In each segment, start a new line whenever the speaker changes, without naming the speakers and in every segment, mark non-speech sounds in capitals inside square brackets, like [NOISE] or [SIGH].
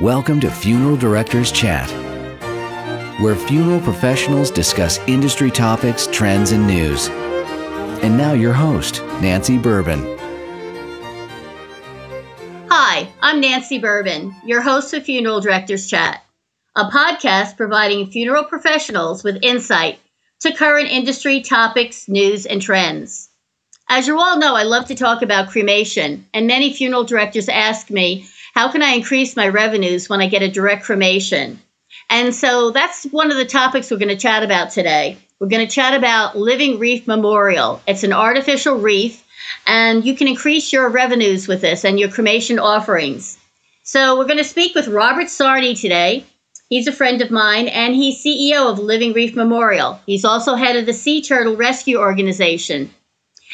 Welcome to Funeral Directors Chat, where funeral professionals discuss industry topics, trends, and news. And now, your host, Nancy Bourbon.
Hi, I'm Nancy Bourbon, your host of Funeral Directors Chat, a podcast providing funeral professionals with insight to current industry topics, news, and trends. As you all know, I love to talk about cremation, and many funeral directors ask me how can I increase my revenues when I get a direct cremation? And so that's one of the topics we're going to chat about today. We're going to chat about Living Reef Memorial. It's an artificial reef, and you can increase your revenues with this and your cremation offerings. So we're going to speak with Robert Sarnie today. He's a friend of mine, and he's CEO of Living Reef Memorial. He's also head of the Sea Turtle Rescue Organization.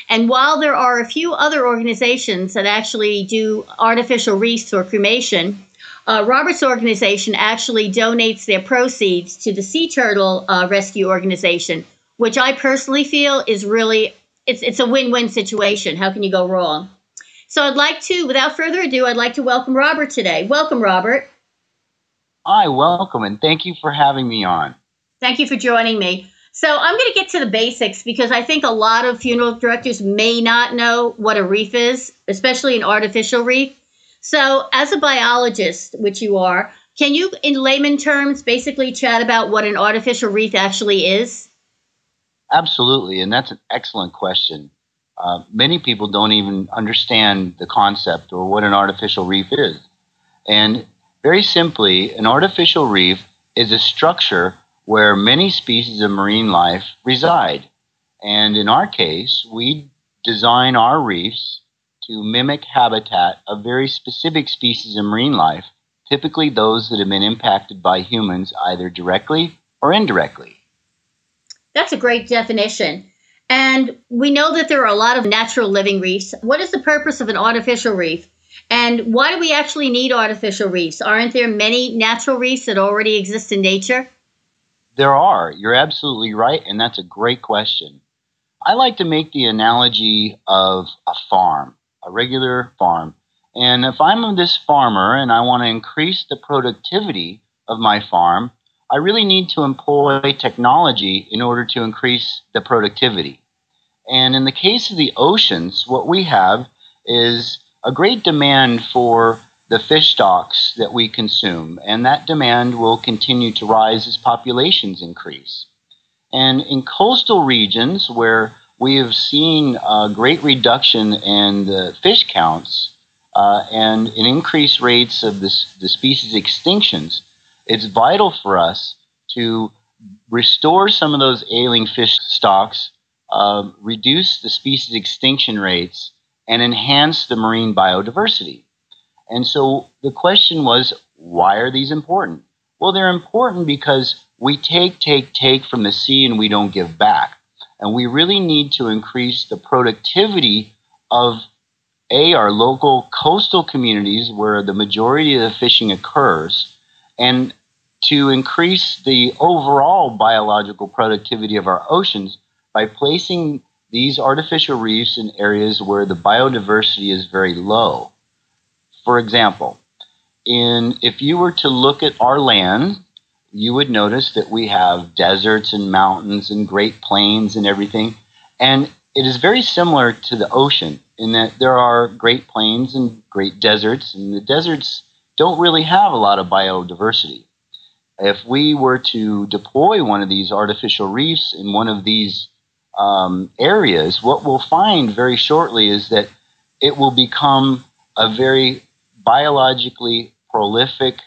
And while there are a few other organizations that actually do artificial reefs or cremation, uh, Robert's organization actually donates their proceeds to the Sea Turtle uh, Rescue Organization, which I personally feel is really it's it's a win-win situation. How can you go wrong? So I'd like to, without further ado, I'd like to welcome Robert today. Welcome, Robert.
Hi, welcome, and thank you for having me on.
Thank you for joining me. So I'm going to get to the basics because I think a lot of funeral directors may not know what a reef is, especially an artificial reef. So, as a biologist, which you are, can you, in layman terms, basically chat about what an artificial reef actually is?
Absolutely, and that's an excellent question. Uh, many people don't even understand the concept or what an artificial reef is. And very simply, an artificial reef is a structure where many species of marine life reside. And in our case, we design our reefs to mimic habitat of very specific species of marine life, typically those that have been impacted by humans either directly or indirectly.
That's a great definition. And we know that there are a lot of natural living reefs. What is the purpose of an artificial reef? And why do we actually need artificial reefs? Aren't there many natural reefs that already exist in nature?
There are. You're absolutely right, and that's a great question. I like to make the analogy of a farm, a regular farm. And if I'm this farmer and I want to increase the productivity of my farm, I really need to employ technology in order to increase the productivity. And in the case of the oceans, what we have is a great demand for the fish stocks that we consume, and that demand will continue to rise as populations increase. And in coastal regions where we have seen a great reduction in the fish counts uh, and an increased rates of this, the species extinctions, it's vital for us to restore some of those ailing fish stocks, uh, reduce the species extinction rates, and enhance the marine biodiversity. And so the question was, why are these important? Well, they're important because we take, take, take from the sea and we don't give back. And we really need to increase the productivity of A, our local coastal communities where the majority of the fishing occurs, and to increase the overall biological productivity of our oceans by placing these artificial reefs in areas where the biodiversity is very low. For example, in if you were to look at our land, you would notice that we have deserts and mountains and great plains and everything. And it is very similar to the ocean in that there are great plains and great deserts, and the deserts don't really have a lot of biodiversity. If we were to deploy one of these artificial reefs in one of these um, areas, what we'll find very shortly is that it will become a very biologically prolific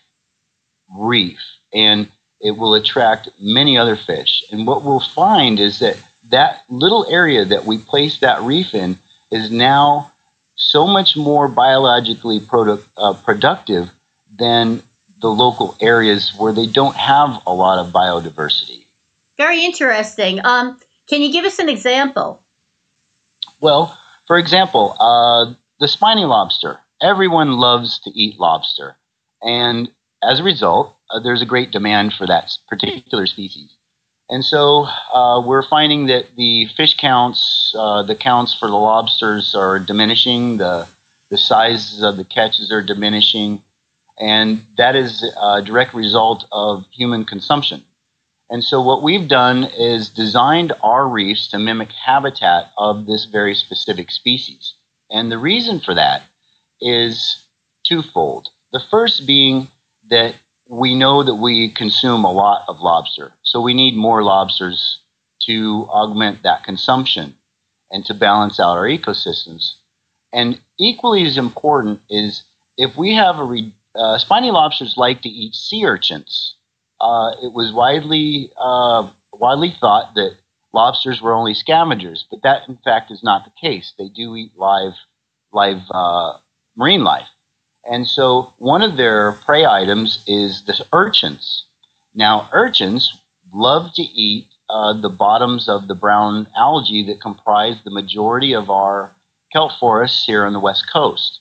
reef and it will attract many other fish. And what we'll find is that that little area that we place that reef in is now so much more biologically produ- uh, productive than the local areas where they don't have a lot of biodiversity.
Very interesting. Um, can you give us an example?
Well, for example, uh, the spiny lobster everyone loves to eat lobster. And as a result, uh, there's a great demand for that particular species. And so uh, we're finding that the fish counts, uh, the counts for the lobsters are diminishing, the, the sizes of the catches are diminishing. and that is a direct result of human consumption. And so, what we've done is designed our reefs to mimic habitat of this very specific species. And the reason for that is twofold. The first being that we know that we consume a lot of lobster, so we need more lobsters to augment that consumption and to balance out our ecosystems. And equally as important is if we have a re- uh, spiny lobsters like to eat sea urchins. Uh, it was widely uh, widely thought that lobsters were only scavengers, but that in fact is not the case. They do eat live live uh, marine life, and so one of their prey items is the urchins. Now, urchins love to eat uh, the bottoms of the brown algae that comprise the majority of our kelp forests here on the west coast.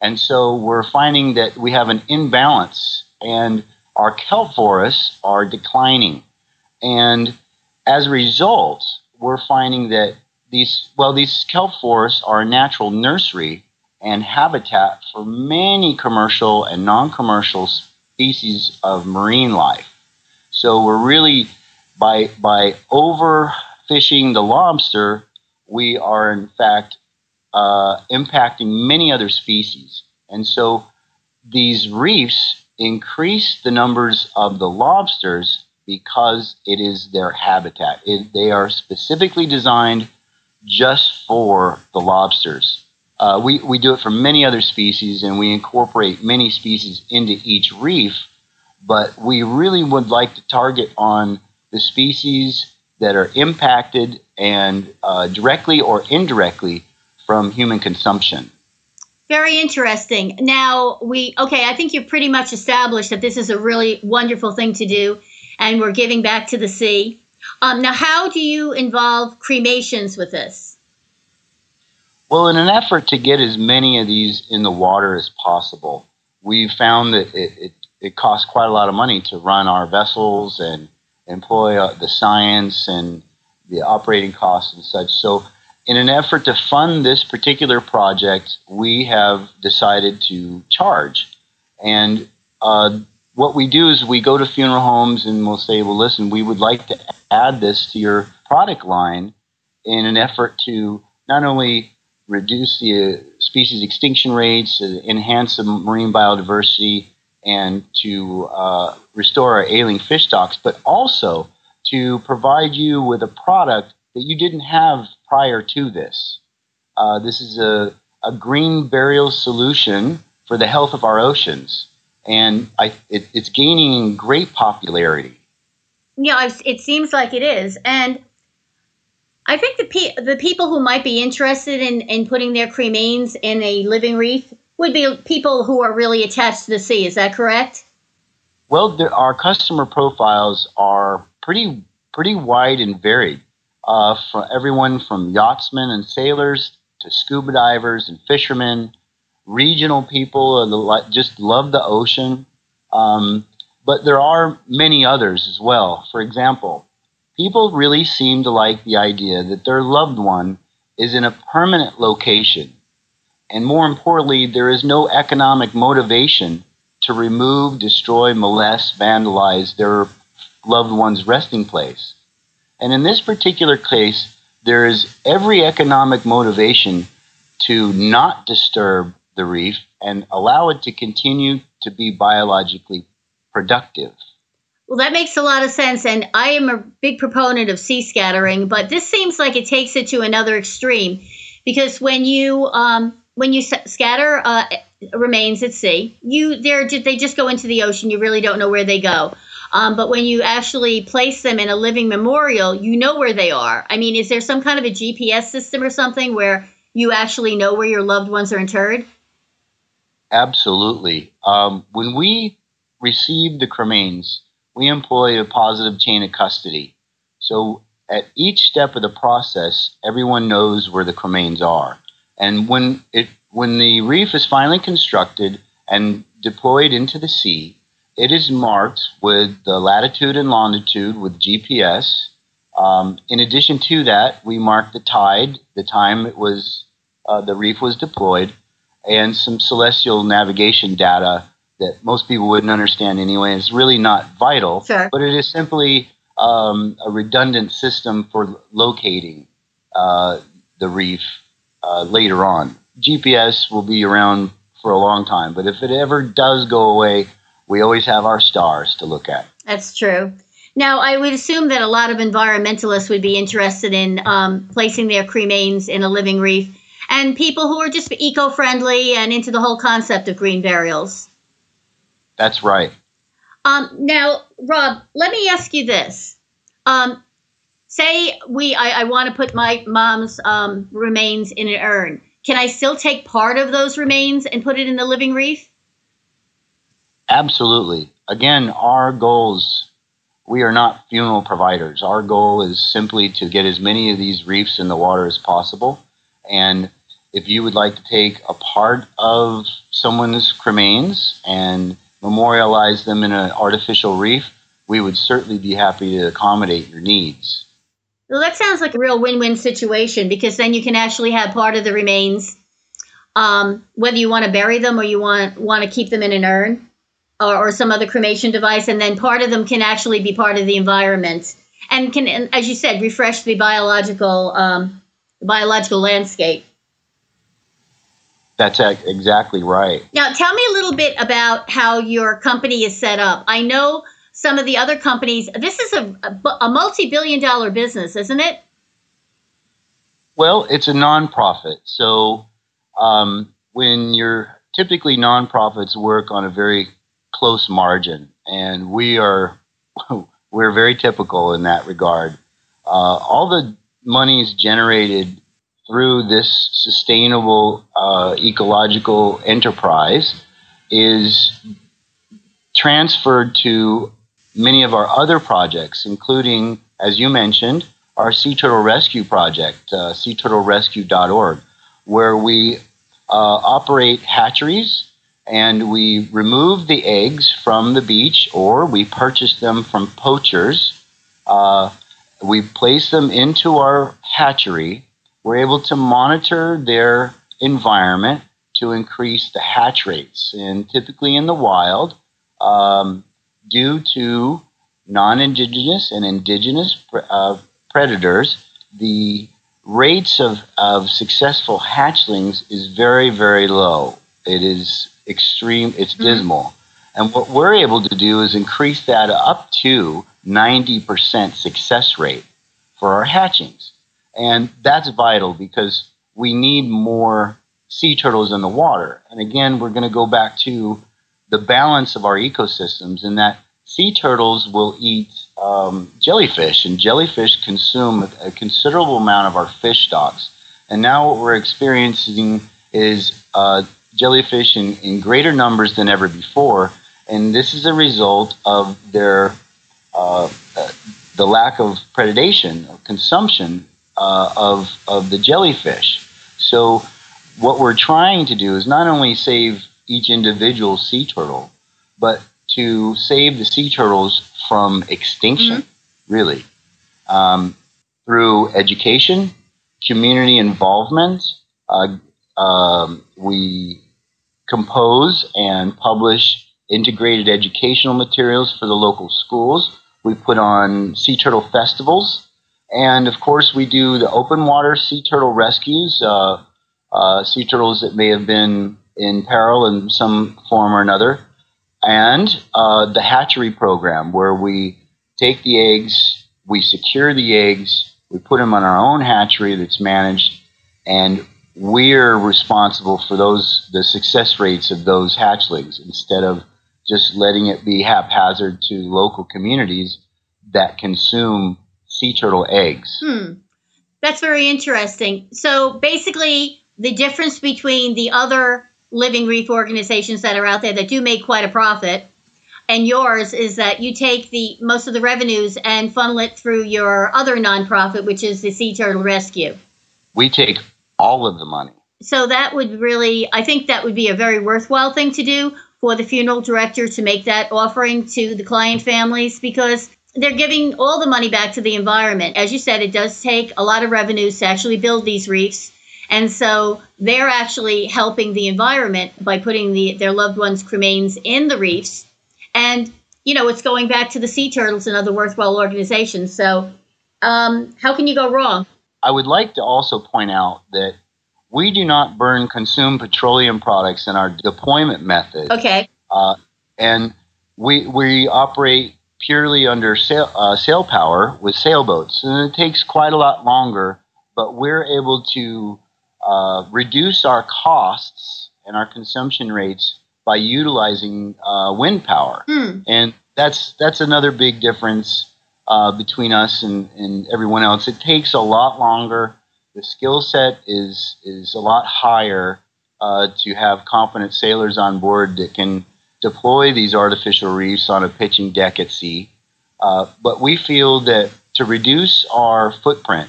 And so we're finding that we have an imbalance and our kelp forests are declining. And as a result, we're finding that these, well, these kelp forests are a natural nursery and habitat for many commercial and non commercial species of marine life. So we're really, by, by overfishing the lobster, we are in fact uh, impacting many other species. And so these reefs increase the numbers of the lobsters because it is their habitat. It, they are specifically designed just for the lobsters. Uh, we, we do it for many other species and we incorporate many species into each reef, but we really would like to target on the species that are impacted and uh, directly or indirectly from human consumption.
Very interesting. Now, we, okay, I think you've pretty much established that this is a really wonderful thing to do, and we're giving back to the sea. Um, now, how do you involve cremations with this?
Well, in an effort to get as many of these in the water as possible, we found that it, it, it costs quite a lot of money to run our vessels and employ uh, the science and the operating costs and such. So in an effort to fund this particular project, we have decided to charge. And uh, what we do is we go to funeral homes and we'll say, well, listen, we would like to add this to your product line in an effort to not only reduce the uh, species extinction rates, uh, enhance the marine biodiversity, and to uh, restore our ailing fish stocks, but also to provide you with a product that you didn't have prior to this. Uh, this is a, a green burial solution for the health of our oceans, and I, it, it's gaining great popularity.
Yeah, it seems like it is, and I think the pe- the people who might be interested in, in putting their cremains in a living reef would be people who are really attached to the sea. Is that correct?
Well, there, our customer profiles are pretty pretty wide and varied uh, from everyone from yachtsmen and sailors to scuba divers and fishermen, regional people just love the ocean. Um, but there are many others as well. For example, people really seem to like the idea that their loved one is in a permanent location. And more importantly, there is no economic motivation to remove, destroy, molest, vandalize their loved one's resting place. And in this particular case, there is every economic motivation to not disturb the reef and allow it to continue to be biologically productive.
Well, that makes a lot of sense. And I am a big proponent of sea scattering, but this seems like it takes it to another extreme because when you um, when you scatter uh, remains at sea, you they just go into the ocean. You really don't know where they go. Um, but when you actually place them in a living memorial, you know where they are. I mean, is there some kind of a GPS system or something where you actually know where your loved ones are interred?
Absolutely. Um, when we receive the cremains, we employ a positive chain of custody. So at each step of the process, everyone knows where the cremains are. And when it when the reef is finally constructed and deployed into the sea, it is marked with the latitude and longitude with GPS. Um, in addition to that, we mark the tide, the time it was uh, the reef was deployed, and some celestial navigation data that most people wouldn't understand anyway. It's really not vital,
Sure.
but it is simply um, a redundant system for locating uh, the reef uh, later on. GPS will be around for a long time, but if it ever does go away, we always have our stars to look at.
That's true. Now, I would assume that a lot of environmentalists would be interested in um, placing their cremains in a living reef, and people who are just eco friendly and into the whole concept of green burials.
That's right.
Um, now, Rob, let me ask you this. Um, say we, I, I want to put my mom's um, remains in an urn. Can I still take part of those remains and put it in the living reef?
Absolutely. Again, our goals, we are not funeral providers. Our goal is simply to get as many of these reefs in the water as possible. And if you would like to take a part of someone's cremains and memorialize them in an artificial reef, we would certainly be happy to accommodate your needs.
Well, that sounds like a real win-win situation because then you can actually have part of the remains, um, whether you want to bury them or you want want to keep them in an urn or, or some other cremation device, and then part of them can actually be part of the environment and can, as you said, refresh the biological um, biological landscape.
That's exactly right.
Now, tell me a little bit about how your company is set up. I know some of the other companies. This is a, a, a multi-billion-dollar business, isn't it?
Well, it's a nonprofit. So um, when you're typically nonprofits work on a very close margin, and we are [LAUGHS] we're very typical in that regard. Uh, all the money is generated through this sustainable uh, ecological enterprise is transferred to many of our other projects, including, as you mentioned, our Sea Turtle Rescue Project, uh, seaturtlerescue.org, where we uh, operate hatcheries and we remove the eggs from the beach or we purchase them from poachers. Uh, we place them into our hatchery. We're able to monitor their environment to increase the hatch rates. And typically in the wild, um, due to non indigenous and indigenous uh, predators, the rates of, of successful hatchlings is very, very low. It is extreme, it's dismal. And what we're able to do is increase that up to 90% success rate for our hatchings. And that's vital because we need more sea turtles in the water. And again, we're going to go back to the balance of our ecosystems in that sea turtles will eat um, jellyfish, and jellyfish consume a considerable amount of our fish stocks. And now what we're experiencing is uh, jellyfish in, in greater numbers than ever before. And this is a result of their uh, uh, the lack of predation, of consumption uh, of, of the jellyfish. So, what we're trying to do is not only save each individual sea turtle, but to save the sea turtles from extinction, really, um, through education, community involvement. Uh, um, we compose and publish integrated educational materials for the local schools. We put on sea turtle festivals. And of course, we do the open water sea turtle rescues, uh, uh, sea turtles that may have been in peril in some form or another, and uh, the hatchery program where we take the eggs, we secure the eggs, we put them on our own hatchery that's managed, and we're responsible for those the success rates of those hatchlings instead of just letting it be haphazard to local communities that consume sea turtle eggs.
Hmm. That's very interesting. So basically, the difference between the other living reef organizations that are out there that do make quite a profit and yours is that you take the most of the revenues and funnel it through your other nonprofit, which is the Sea Turtle Rescue.
We take all of the money.
So that would really, I think that would be a very worthwhile thing to do for the funeral director to make that offering to the client families because they're giving all the money back to the environment. As you said, it does take a lot of revenues to actually build these reefs. And so they're actually helping the environment by putting the, their loved ones' cremains in the reefs. And, you know, it's going back to the sea turtles and other worthwhile organizations. So um, how can you go wrong?
I would like to also point out that we do not burn consumed petroleum products in our deployment method.
Okay.
Uh, and we, we operate purely under sail, uh, sail power with sailboats. And it takes quite a lot longer, but we're able to uh, reduce our costs and our consumption rates by utilizing uh, wind power.
Hmm.
And that's, that's another big difference uh, between us and, and everyone else. It takes a lot longer. The skill set is, is a lot higher uh, to have competent sailors on board that can deploy these artificial reefs on a pitching deck at sea. Uh, but we feel that to reduce our footprint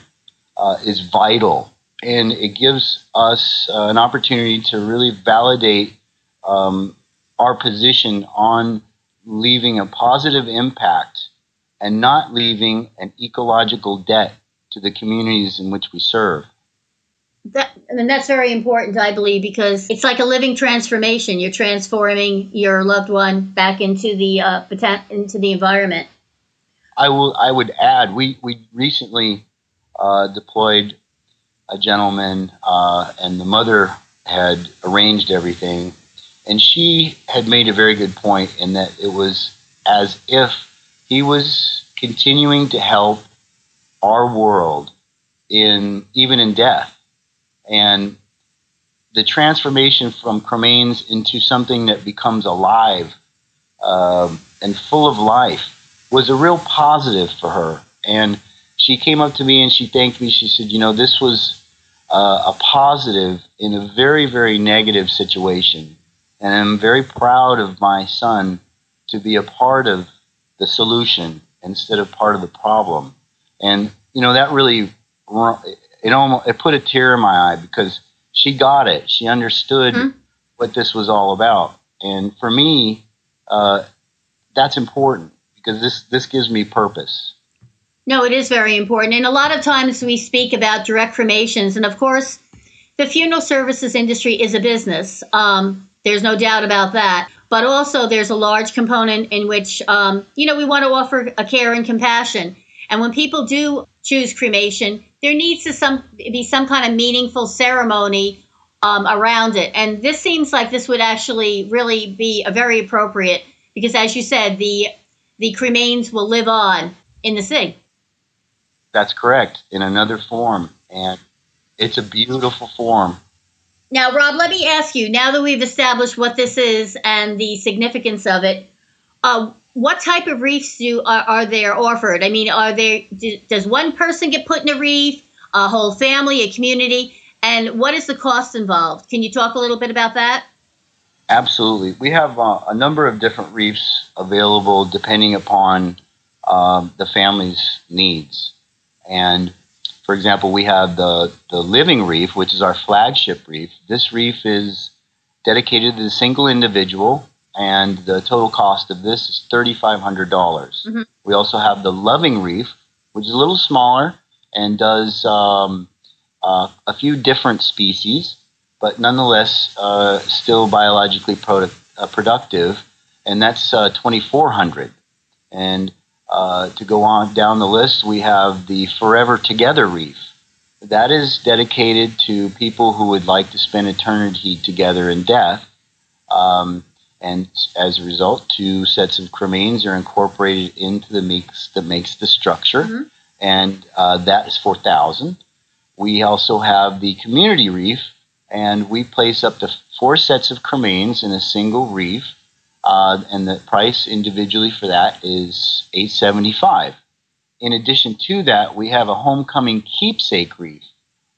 uh, is vital, and it gives us uh, an opportunity to really validate um, our position on leaving a positive impact and not leaving an ecological debt to the communities in which we serve.
That, and that's very important, I believe, because it's like a living transformation. You're transforming your loved one back into the uh, into the environment.
I will. I would add, we we recently uh, deployed a gentleman, uh, and the mother had arranged everything, and she had made a very good point in that it was as if he was continuing to help our world in even in death and the transformation from cremains into something that becomes alive um, and full of life was a real positive for her. And she came up to me and she thanked me. She said, You know, this was uh, a positive in a very, very negative situation. And I'm very proud of my son to be a part of the solution instead of part of the problem. And, you know, that really it almost it put a tear in my eye because she got it. She understood mm-hmm. what this was all about, and for me, uh, that's important because this this gives me purpose.
No, it is very important, and a lot of times we speak about direct cremations, and of course, the funeral services industry is a business. Um, there's no doubt about that. But also, there's a large component in which, um, you know, we want to offer a care and compassion. And when people do choose cremation, there needs to some be some kind of meaningful ceremony um, around it. And this seems like this would actually really be a very appropriate because, as you said, the the cremains will live on in the sea.
That's correct, in another form, and it's a beautiful form.
Now, Rob, let me ask you. Now that we've established what this is and the significance of it, uh, what type of reefs do are, are there offered? I mean, are there do, does one person get put in a reef, a whole family, a community, and what is the cost involved? Can you talk a little bit about that?
Absolutely, we have uh, a number of different reefs available depending upon um, the family's needs. And for example, we have the the living reef, which is our flagship reef. This reef is dedicated to the single individual and the total cost of this is 3,500. dollars mm-hmm. We also have the Loving Reef, which is a little smaller and does um, uh, a few different species, but nonetheless uh, still biologically product, uh, productive, and that's uh, 2,400. And uh, to go on down the list, we have the Forever Together Reef. That is dedicated to people who would like to spend eternity together in death. Um, and as a result, two sets of cremains are incorporated into the mix that makes the structure, mm-hmm. and uh, that is 4,000. We also have the community reef, and we place up to four sets of cremains in a single reef, uh, and the price individually for that is 875. In addition to that, we have a homecoming keepsake reef,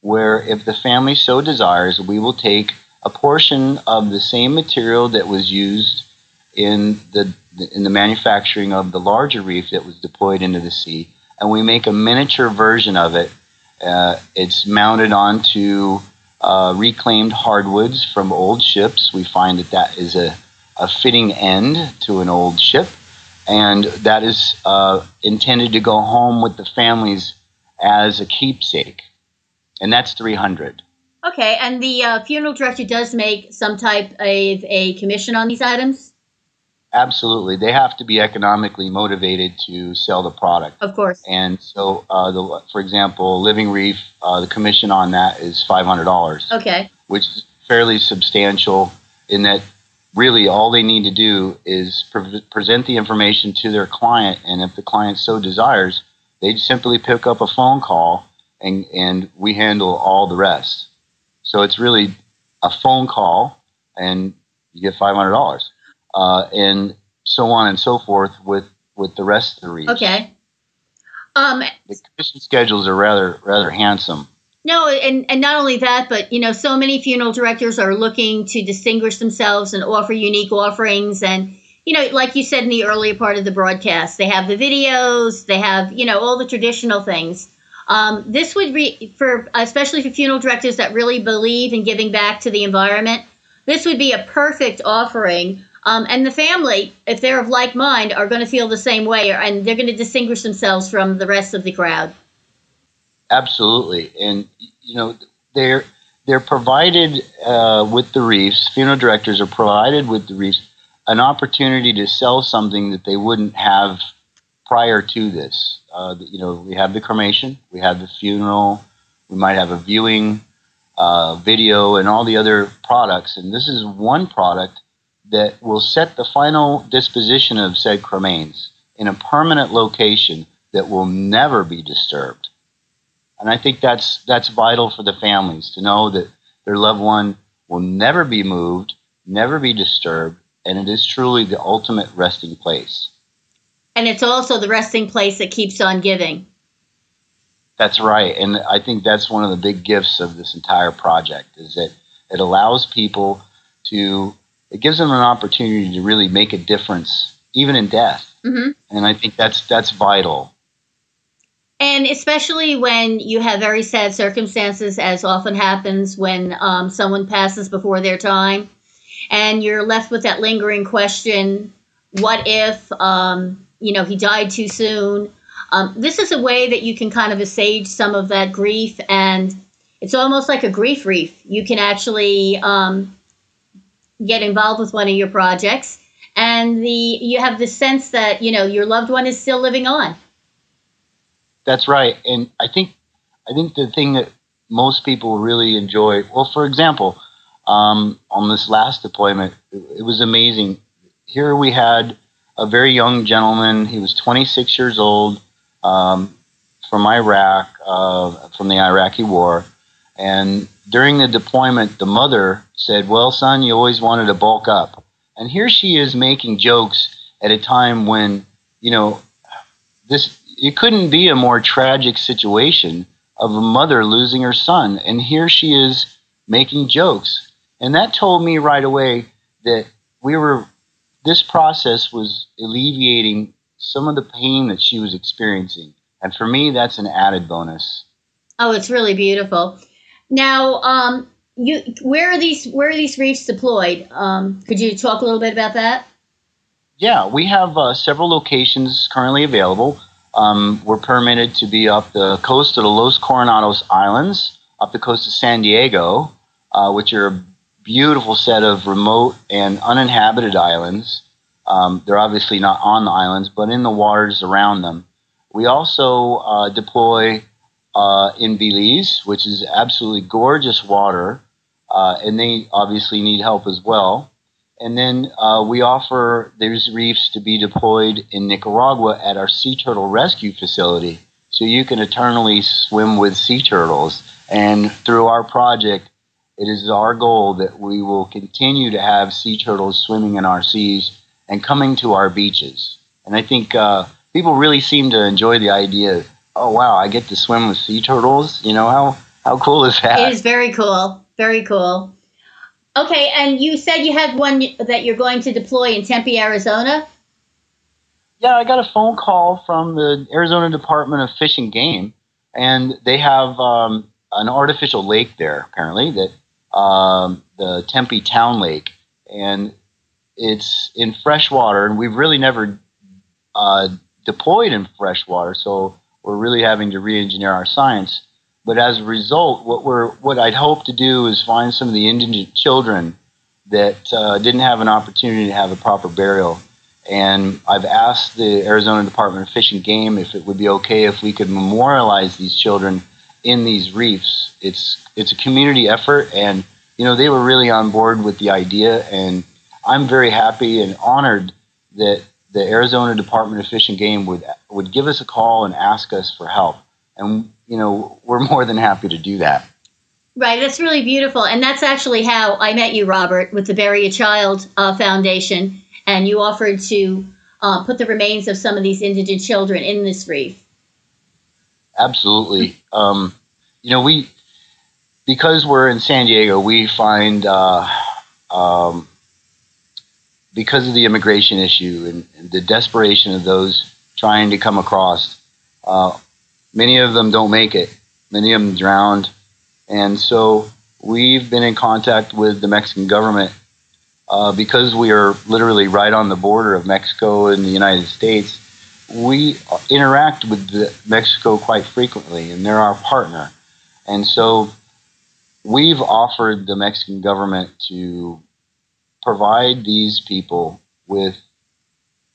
where if the family so desires, we will take a portion of the same material that was used in the in the manufacturing of the larger reef that was deployed into the sea, and we make a miniature version of it. Uh, it's mounted onto uh, reclaimed hardwoods from old ships. We find that that is a, a fitting end to an old ship, and that is uh, intended to go home with the families as a keepsake, and that's 300.
Okay, and the uh, funeral director does make some type of a commission on these items?
Absolutely. They have to be economically motivated to sell the product.
Of course.
And so, uh, the, for example, Living Reef, uh, the commission on that is $500.
Okay.
Which is fairly substantial in that really all they need to do is pre- present the information to their client. And if the client so desires, they simply pick up a phone call and, and we handle all the rest. So it's really a phone call and you get $500 uh, and so on and so forth with, with the rest of the reefs.
Okay. Um,
the commission schedules are rather rather handsome.
No, and, and not only that, but you know, so many funeral directors are looking to distinguish themselves and offer unique offerings. And you know, like you said in the earlier part of the broadcast, they have the videos, they have you know all the traditional things. Um, this would be for especially for funeral directors that really believe in giving back to the environment. This would be a perfect offering um, and the family, if they're of like mind, are going to feel the same way, and they're going to distinguish themselves from the rest of the crowd.
Absolutely, and you know they're they're provided uh, with the reefs. Funeral directors are provided with the reefs an opportunity to sell something that they wouldn't have prior to this. Uh, you know, we have the cremation, we have the funeral, we might have a viewing, uh, video, and all the other products, and this is one product that will set the final disposition of said cremains in a permanent location that will never be disturbed. And I think that's that's vital for the families to know that their loved one will never be moved, never be disturbed, and it is truly the ultimate resting place.
And it's also the resting place that keeps on giving.
That's right. And I think that's one of the big gifts of this entire project is that it allows people to it gives them an opportunity to really make a difference, even in death. Mm-hmm. And I think that's that's vital.
And especially when you have very sad circumstances, as often happens when um, someone passes before their time, and you're left with that lingering question: What if um, you know he died too soon? Um, this is a way that you can kind of assuage some of that grief, and it's almost like a grief reef. You can actually um, get involved with one of your projects and the you have the sense that you know your loved one is still living on
that's right and i think i think the thing that most people really enjoy well for example um, on this last deployment it, it was amazing here we had a very young gentleman he was 26 years old um, from iraq uh, from the iraqi war and during the deployment, the mother said, Well, son, you always wanted to bulk up. And here she is making jokes at a time when, you know, this it couldn't be a more tragic situation of a mother losing her son. And here she is making jokes. And that told me right away that we were, this process was alleviating some of the pain that she was experiencing. And for me, that's an added bonus.
Oh, it's really beautiful. Now, um, you where are these where are these reefs deployed? Um, could you talk a little bit about that?
Yeah, we have uh, several locations currently available. Um, we're permitted to be up the coast of the Los Coronados Islands, up the coast of San Diego, uh, which are beautiful set of remote and uninhabited islands. Um, they're obviously not on the islands, but in the waters around them. We also uh, deploy uh, in Belize, which is absolutely gorgeous water, uh, and they obviously need help as well. And then uh, we offer these reefs to be deployed in Nicaragua at our sea turtle rescue facility, so you can eternally swim with sea turtles. And through our project, it is our goal that we will continue to have sea turtles swimming in our seas and coming to our beaches. And I think uh, people really seem to enjoy the idea oh wow, I get to swim with sea turtles. You know how how cool is that?
It is very cool. Very cool. Okay, and you said you had one that you're going to deploy in Tempe, Arizona.
Yeah, I got a phone call from the Arizona Department of Fish and Game, and they have um, an artificial lake there. Apparently, that um, the Tempe Town Lake, and it's in freshwater, and we've really never uh, deployed in freshwater, so we're really having to re-engineer our science. but as a result, what we're what I'd hope to do is find some of the indigent children that uh, didn't have an opportunity to have a proper burial. And I've asked the Arizona Department of Fish and Game if it would be okay if we could memorialize these children in these reefs. It's it's a community effort, and you know they were really on board with the idea, and I'm very happy and honored that the Arizona Department of Fish and Game would would give us a call and ask us for help, and you know we're more than happy to do that.
Right, that's really beautiful, and that's actually how I met you, Robert, with the Bury a Child uh, Foundation, and you offered to uh, put the remains of some of these indigent children in this reef.
Absolutely, um, you know we because we're in San Diego, we find uh, um, because of the immigration issue and, and, the desperation of those trying to come across, uh, many of them don't make it. Many of them drowned and so we've been in contact with the Mexican government uh, because we are literally right on the border of Mexico and the United States. We interact with Mexico quite frequently, and they're our partner. And so we've offered the Mexican government to provide these people with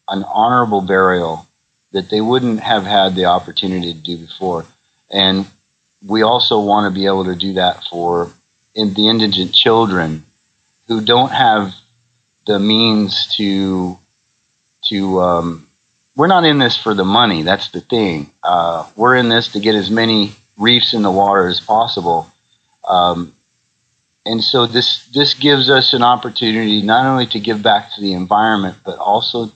an honorable burial that they wouldn't have had the opportunity to do before. And we also want to be able to do that for in the indigent children who don't have the means to to um, we're not in this for the money that's the thing uh, we're in this to get as many reefs in the water as possible um, and so this this gives us an opportunity not only to give back to the environment but also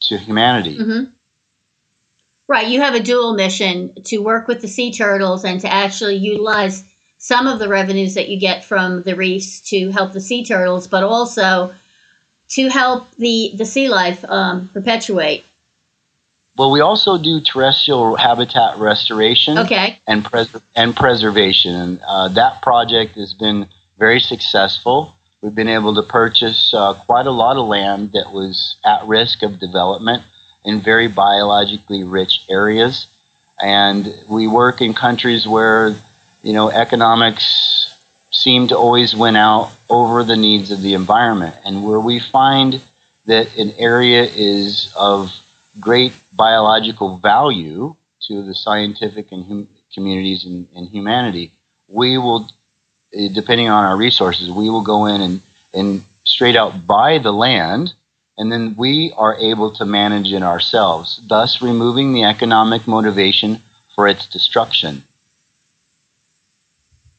to humanity
mm-hmm. Right. You have a dual mission to work with the sea turtles and to actually utilize some of the revenues that you get from the reefs to help the sea turtles, but also to help the, the sea life um, perpetuate.
Well, we also do terrestrial habitat restoration
okay.
and, pres- and preservation. And uh, that project has been very successful. We've been able to purchase uh, quite a lot of land that was at risk of development in very biologically rich areas. And we work in countries where, you know, economics seem to always win out over the needs of the environment. And where we find that an area is of great biological value to the scientific and hum- communities and, and humanity, we will, eh, depending on our resources, we will go in and, and straight out buy the land and then we are able to manage it ourselves, thus removing the economic motivation for its destruction.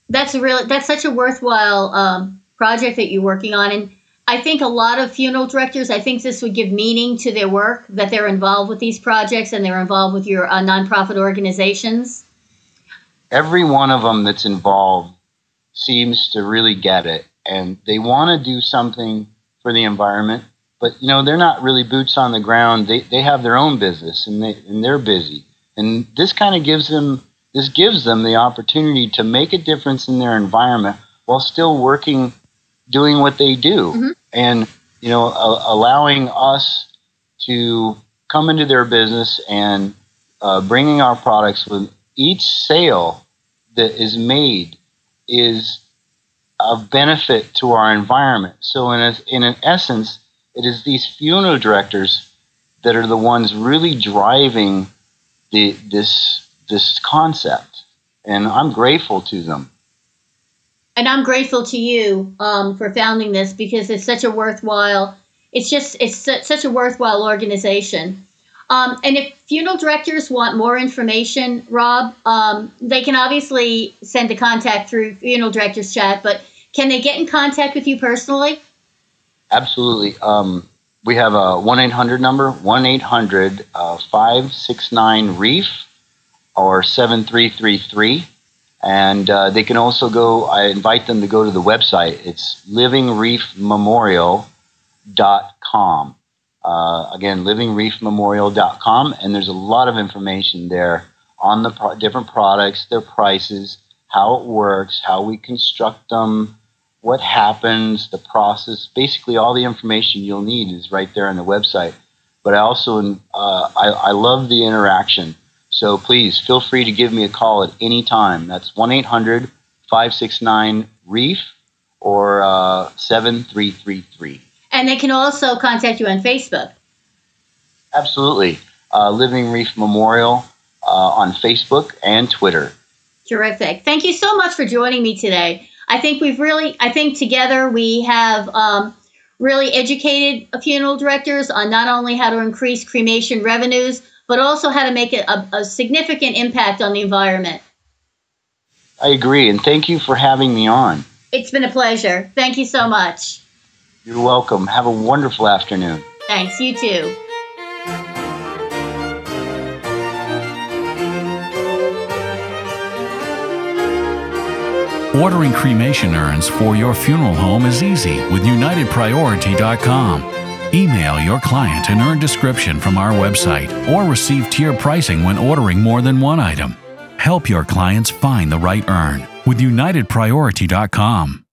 That's really that's such a worthwhile um, project that you're working on, and I think a lot of funeral directors. I think this would give meaning to their work that they're involved with these projects and they're involved with your uh, nonprofit organizations.
Every one of them that's involved seems to really get it, and they want to do something for the environment but you know they're not really boots on the ground. They they have their own business and they and they're busy. And this kind of gives them this gives them the opportunity to make a difference in their environment while still working doing what they do mm-hmm. and you know allowing us to come into their business and uh, bringing our products with each sale that is made is a benefit to our environment so in a, in an essence it is these funeral directors that are the ones really driving the this this concept, and I'm grateful to them.
And I'm grateful to you um, for founding this because it's such a worthwhile. It's just it's such a worthwhile organization. Um, and if funeral directors want more information, Rob, um, they can obviously send a contact through funeral directors chat. But can they get in contact with you personally?
Absolutely. Um, we have a 1 800 number, 1 800 uh, 569 Reef or 7333. And uh, they can also go, I invite them to go to the website. It's livingreefmemorial.com. Uh, again, livingreefmemorial.com. And there's a lot of information there on the pro- different products, their prices, how it works, how we construct them, what happens, the process, basically all the information you'll need is right there on the website. But I also uh, I, I love the interaction. So please feel free to give me a call at any time. That's 1 800 569 REEF or uh, 7333.
And they can also contact you on Facebook.
Absolutely. Uh, Living Reef Memorial uh, on Facebook and Twitter.
Terrific. Thank you so much for joining me today. I think we've really, I think together we have um, really educated funeral directors on not only how to increase cremation revenues, but also how to make it a, a significant impact on the environment.
I agree, and thank you for having me on.
It's been a pleasure. Thank you so much.
You're welcome. Have a wonderful afternoon.
Thanks. You too.
Ordering cremation urns for your funeral home is easy with UnitedPriority.com. Email your client an urn description from our website or receive tier pricing when ordering more than one item. Help your clients find the right urn with UnitedPriority.com.